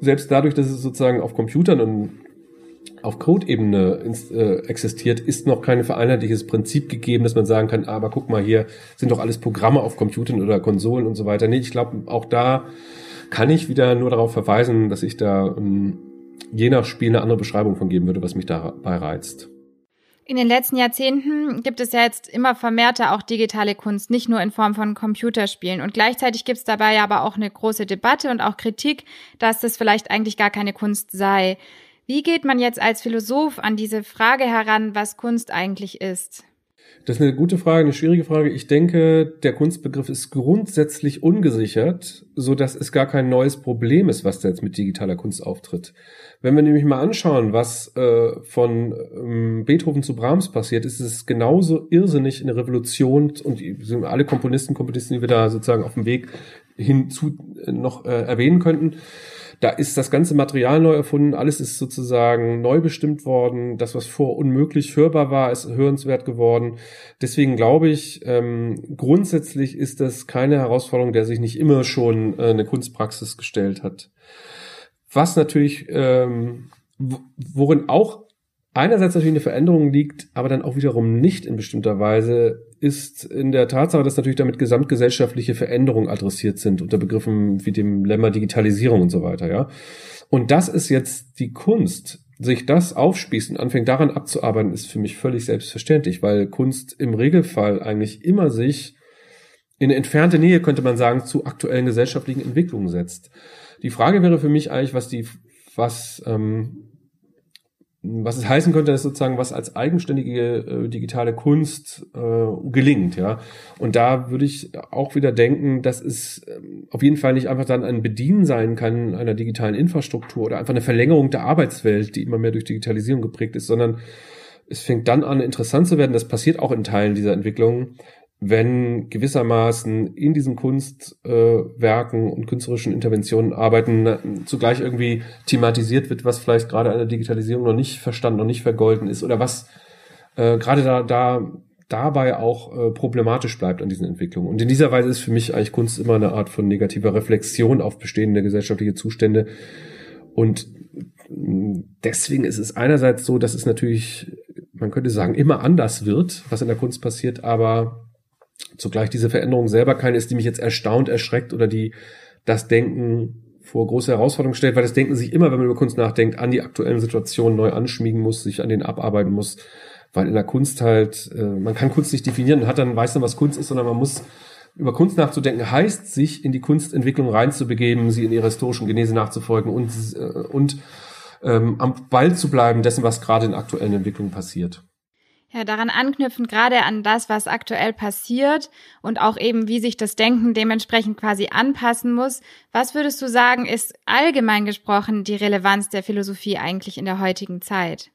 selbst dadurch, dass es sozusagen auf Computern und auf Code-Ebene äh, existiert, ist noch kein vereinheitliches Prinzip gegeben, dass man sagen kann, ah, aber guck mal, hier sind doch alles Programme auf Computern oder Konsolen und so weiter. Nee, ich glaube, auch da kann ich wieder nur darauf verweisen, dass ich da ähm, je nach Spiel eine andere Beschreibung von geben würde, was mich dabei reizt. In den letzten Jahrzehnten gibt es ja jetzt immer vermehrter auch digitale Kunst, nicht nur in Form von Computerspielen. Und gleichzeitig gibt es dabei aber auch eine große Debatte und auch Kritik, dass das vielleicht eigentlich gar keine Kunst sei. Wie geht man jetzt als Philosoph an diese Frage heran, was Kunst eigentlich ist? Das ist eine gute Frage, eine schwierige Frage. Ich denke, der Kunstbegriff ist grundsätzlich ungesichert, so dass es gar kein neues Problem ist, was da jetzt mit digitaler Kunst auftritt. Wenn wir nämlich mal anschauen, was äh, von ähm, Beethoven zu Brahms passiert, ist es genauso irrsinnig eine Revolution und alle Komponisten, Komponisten, die wir da sozusagen auf dem Weg hinzu äh, noch äh, erwähnen könnten. Da ist das ganze Material neu erfunden, alles ist sozusagen neu bestimmt worden. Das, was vor unmöglich hörbar war, ist hörenswert geworden. Deswegen glaube ich, ähm, grundsätzlich ist das keine Herausforderung, der sich nicht immer schon äh, eine Kunstpraxis gestellt hat. Was natürlich, ähm, worin auch einerseits natürlich eine Veränderung liegt, aber dann auch wiederum nicht in bestimmter Weise, ist in der Tatsache, dass natürlich damit gesamtgesellschaftliche Veränderungen adressiert sind, unter Begriffen wie dem Lemma Digitalisierung und so weiter, ja. Und das ist jetzt die Kunst. Sich das aufspießt und anfängt daran abzuarbeiten, ist für mich völlig selbstverständlich, weil Kunst im Regelfall eigentlich immer sich in entfernte Nähe, könnte man sagen, zu aktuellen gesellschaftlichen Entwicklungen setzt. Die Frage wäre für mich eigentlich, was die, was, ähm, was es heißen könnte, ist sozusagen, was als eigenständige äh, digitale Kunst äh, gelingt, ja. Und da würde ich auch wieder denken, dass es ähm, auf jeden Fall nicht einfach dann ein Bedienen sein kann einer digitalen Infrastruktur oder einfach eine Verlängerung der Arbeitswelt, die immer mehr durch Digitalisierung geprägt ist, sondern es fängt dann an, interessant zu werden. Das passiert auch in Teilen dieser Entwicklung, wenn gewissermaßen in diesen Kunstwerken äh, und künstlerischen Interventionen arbeiten, zugleich irgendwie thematisiert wird, was vielleicht gerade an der Digitalisierung noch nicht verstanden, noch nicht vergolten ist oder was äh, gerade da, da dabei auch äh, problematisch bleibt an diesen Entwicklungen. Und in dieser Weise ist für mich eigentlich Kunst immer eine Art von negativer Reflexion auf bestehende gesellschaftliche Zustände. Und deswegen ist es einerseits so, dass es natürlich, man könnte sagen, immer anders wird, was in der Kunst passiert, aber zugleich diese Veränderung selber keine ist, die mich jetzt erstaunt, erschreckt oder die das Denken vor große Herausforderungen stellt, weil das Denken sich immer, wenn man über Kunst nachdenkt, an die aktuellen Situationen neu anschmiegen muss, sich an denen abarbeiten muss, weil in der Kunst halt, äh, man kann Kunst nicht definieren und hat dann, weiß dann, was Kunst ist, sondern man muss über Kunst nachzudenken, heißt, sich in die Kunstentwicklung reinzubegeben, sie in ihrer historischen Genese nachzufolgen und, äh, und ähm, am Ball zu bleiben dessen, was gerade in aktuellen Entwicklungen passiert. Ja, daran anknüpfen, gerade an das, was aktuell passiert und auch eben, wie sich das Denken dementsprechend quasi anpassen muss. Was würdest du sagen, ist allgemein gesprochen die Relevanz der Philosophie eigentlich in der heutigen Zeit?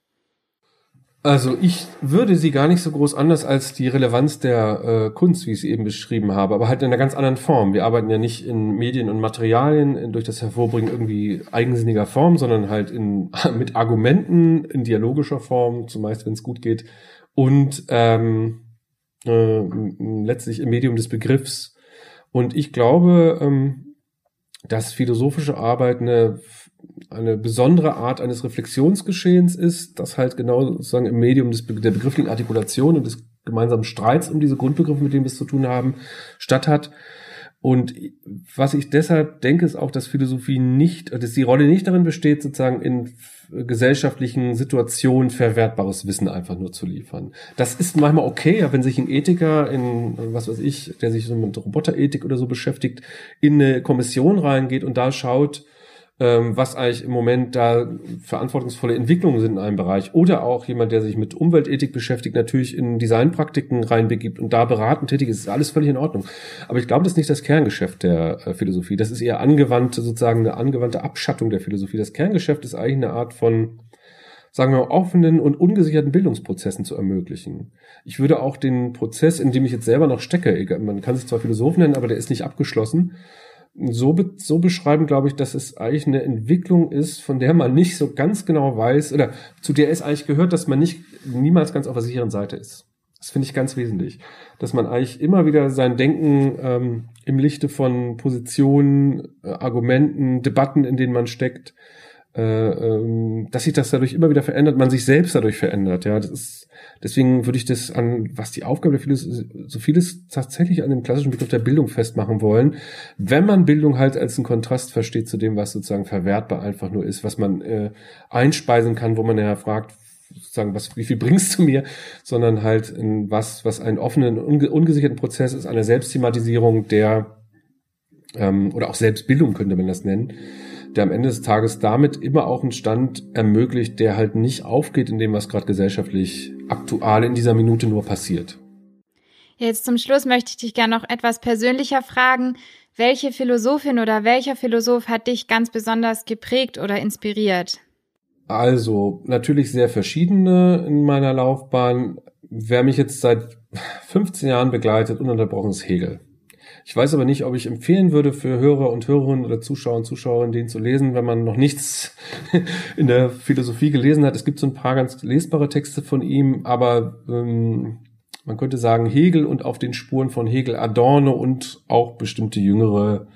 Also ich würde sie gar nicht so groß anders als die Relevanz der äh, Kunst, wie ich sie eben beschrieben habe, aber halt in einer ganz anderen Form. Wir arbeiten ja nicht in Medien und Materialien in, durch das Hervorbringen irgendwie eigensinniger Form, sondern halt in, mit Argumenten in dialogischer Form, zumeist wenn es gut geht, und ähm, äh, letztlich im Medium des Begriffs. Und ich glaube, ähm, dass philosophische Arbeit eine, eine besondere Art eines Reflexionsgeschehens ist, das halt genau sozusagen im Medium des, der begrifflichen Artikulation und des gemeinsamen Streits um diese Grundbegriffe, mit denen wir es zu tun haben, statt hat. Und was ich deshalb denke, ist auch, dass Philosophie nicht, dass die Rolle nicht darin besteht, sozusagen in gesellschaftlichen Situationen verwertbares Wissen einfach nur zu liefern. Das ist manchmal okay, ja, wenn sich ein Ethiker in, was weiß ich, der sich so mit Roboterethik oder so beschäftigt, in eine Kommission reingeht und da schaut, ähm, was eigentlich im Moment da verantwortungsvolle Entwicklungen sind in einem Bereich. Oder auch jemand, der sich mit Umweltethik beschäftigt, natürlich in Designpraktiken reinbegibt und da beratend tätig ist, ist alles völlig in Ordnung. Aber ich glaube, das ist nicht das Kerngeschäft der äh, Philosophie. Das ist eher angewandte, sozusagen eine angewandte Abschattung der Philosophie. Das Kerngeschäft ist eigentlich eine Art von sagen wir mal, offenen und ungesicherten Bildungsprozessen zu ermöglichen. Ich würde auch den Prozess, in dem ich jetzt selber noch stecke, man kann sich zwar Philosoph nennen, aber der ist nicht abgeschlossen, so, be so beschreiben, glaube ich, dass es eigentlich eine Entwicklung ist, von der man nicht so ganz genau weiß, oder zu der es eigentlich gehört, dass man nicht niemals ganz auf der sicheren Seite ist. Das finde ich ganz wesentlich. Dass man eigentlich immer wieder sein Denken ähm, im Lichte von Positionen, äh, Argumenten, Debatten, in denen man steckt, ähm, dass sich das dadurch immer wieder verändert, man sich selbst dadurch verändert. Ja, das ist Deswegen würde ich das an, was die Aufgabe der Philosophie, so vieles tatsächlich an dem klassischen Begriff der Bildung festmachen wollen. Wenn man Bildung halt als einen Kontrast versteht zu dem, was sozusagen verwertbar einfach nur ist, was man äh, einspeisen kann, wo man ja fragt, sozusagen, was, wie viel bringst du mir, sondern halt in was, was einen offenen, unge ungesicherten Prozess ist, eine Selbstthematisierung der, ähm, oder auch Selbstbildung könnte man das nennen, der am Ende des Tages damit immer auch einen Stand ermöglicht, der halt nicht aufgeht in dem, was gerade gesellschaftlich aktuell in dieser Minute nur passiert. Jetzt zum Schluss möchte ich dich gerne noch etwas persönlicher fragen. Welche Philosophin oder welcher Philosoph hat dich ganz besonders geprägt oder inspiriert? Also, natürlich sehr verschiedene in meiner Laufbahn. Wer mich jetzt seit 15 Jahren begleitet, ununterbrochen ist Hegel. Ich weiß aber nicht, ob ich empfehlen würde für Hörer und Hörerinnen oder Zuschauer und Zuschauerinnen, den zu lesen, wenn man noch nichts in der Philosophie gelesen hat. Es gibt so ein paar ganz lesbare Texte von ihm, aber ähm, man könnte sagen Hegel und auf den Spuren von Hegel Adorno und auch bestimmte jüngere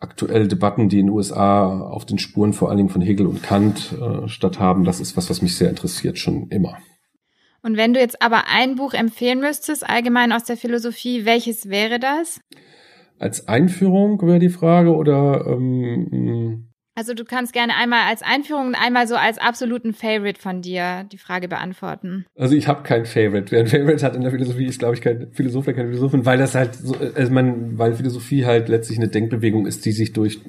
aktuelle Debatten, die in den USA auf den Spuren vor allen Dingen von Hegel und Kant äh, statt haben. Das ist was, was mich sehr interessiert, schon immer. Und wenn du jetzt aber ein Buch empfehlen müsstest, allgemein aus der Philosophie, welches wäre das? Als Einführung wäre die Frage oder ähm, also du kannst gerne einmal als Einführung und einmal so als absoluten Favorite von dir die Frage beantworten. Also ich habe kein Favorite. Wer ein Favorite hat in der Philosophie, ist glaube ich kein Philosoph, der keine Philosophin, weil das halt so, also man, weil Philosophie halt letztlich eine Denkbewegung ist, die sich durch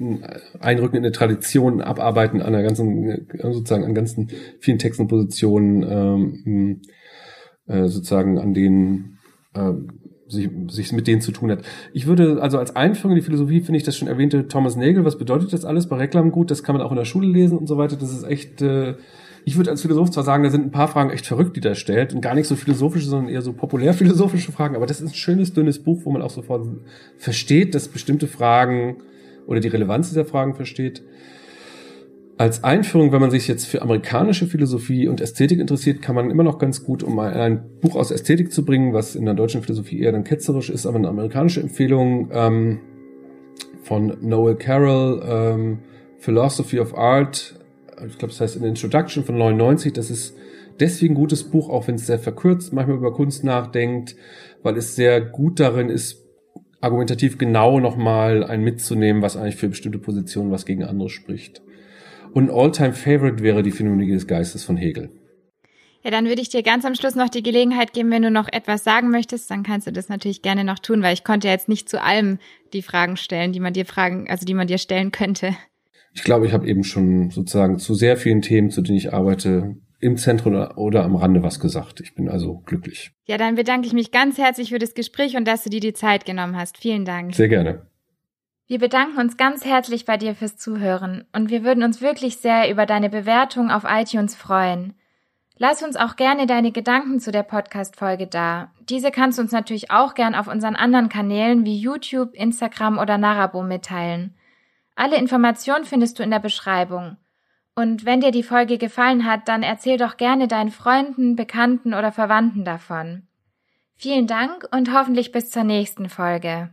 Einrücken in eine Tradition abarbeiten an einer ganzen, sozusagen an ganzen vielen Texten und Positionen ähm, äh, sozusagen an denen äh, sich, sich mit denen zu tun hat. Ich würde, also als Einführung in die Philosophie finde ich das schon erwähnte Thomas Nagel, was bedeutet das alles bei Reklamgut, das kann man auch in der Schule lesen und so weiter, das ist echt, äh, ich würde als Philosoph zwar sagen, da sind ein paar Fragen echt verrückt, die da stellt und gar nicht so philosophische, sondern eher so populärphilosophische Fragen, aber das ist ein schönes, dünnes Buch, wo man auch sofort versteht, dass bestimmte Fragen oder die Relevanz dieser Fragen versteht als Einführung, wenn man sich jetzt für amerikanische Philosophie und Ästhetik interessiert, kann man immer noch ganz gut, um ein Buch aus Ästhetik zu bringen, was in der deutschen Philosophie eher dann ketzerisch ist, aber eine amerikanische Empfehlung ähm, von Noel Carroll, ähm, Philosophy of Art, ich glaube, das heißt in Introduction von 99, das ist deswegen ein gutes Buch, auch wenn es sehr verkürzt manchmal über Kunst nachdenkt, weil es sehr gut darin ist, argumentativ genau nochmal ein mitzunehmen, was eigentlich für bestimmte Positionen was gegen andere spricht. Und All-Time-Favorite wäre die Phänomenologie des Geistes von Hegel. Ja, dann würde ich dir ganz am Schluss noch die Gelegenheit geben, wenn du noch etwas sagen möchtest, dann kannst du das natürlich gerne noch tun, weil ich konnte jetzt nicht zu allem die Fragen stellen, die man dir fragen, also die man dir stellen könnte. Ich glaube, ich habe eben schon sozusagen zu sehr vielen Themen, zu denen ich arbeite, im Zentrum oder am Rande was gesagt. Ich bin also glücklich. Ja, dann bedanke ich mich ganz herzlich für das Gespräch und dass du dir die Zeit genommen hast. Vielen Dank. Sehr gerne. Wir bedanken uns ganz herzlich bei dir fürs Zuhören und wir würden uns wirklich sehr über deine Bewertung auf iTunes freuen. Lass uns auch gerne deine Gedanken zu der Podcast-Folge da. Diese kannst du uns natürlich auch gern auf unseren anderen Kanälen wie YouTube, Instagram oder Narabo mitteilen. Alle Informationen findest du in der Beschreibung. Und wenn dir die Folge gefallen hat, dann erzähl doch gerne deinen Freunden, Bekannten oder Verwandten davon. Vielen Dank und hoffentlich bis zur nächsten Folge.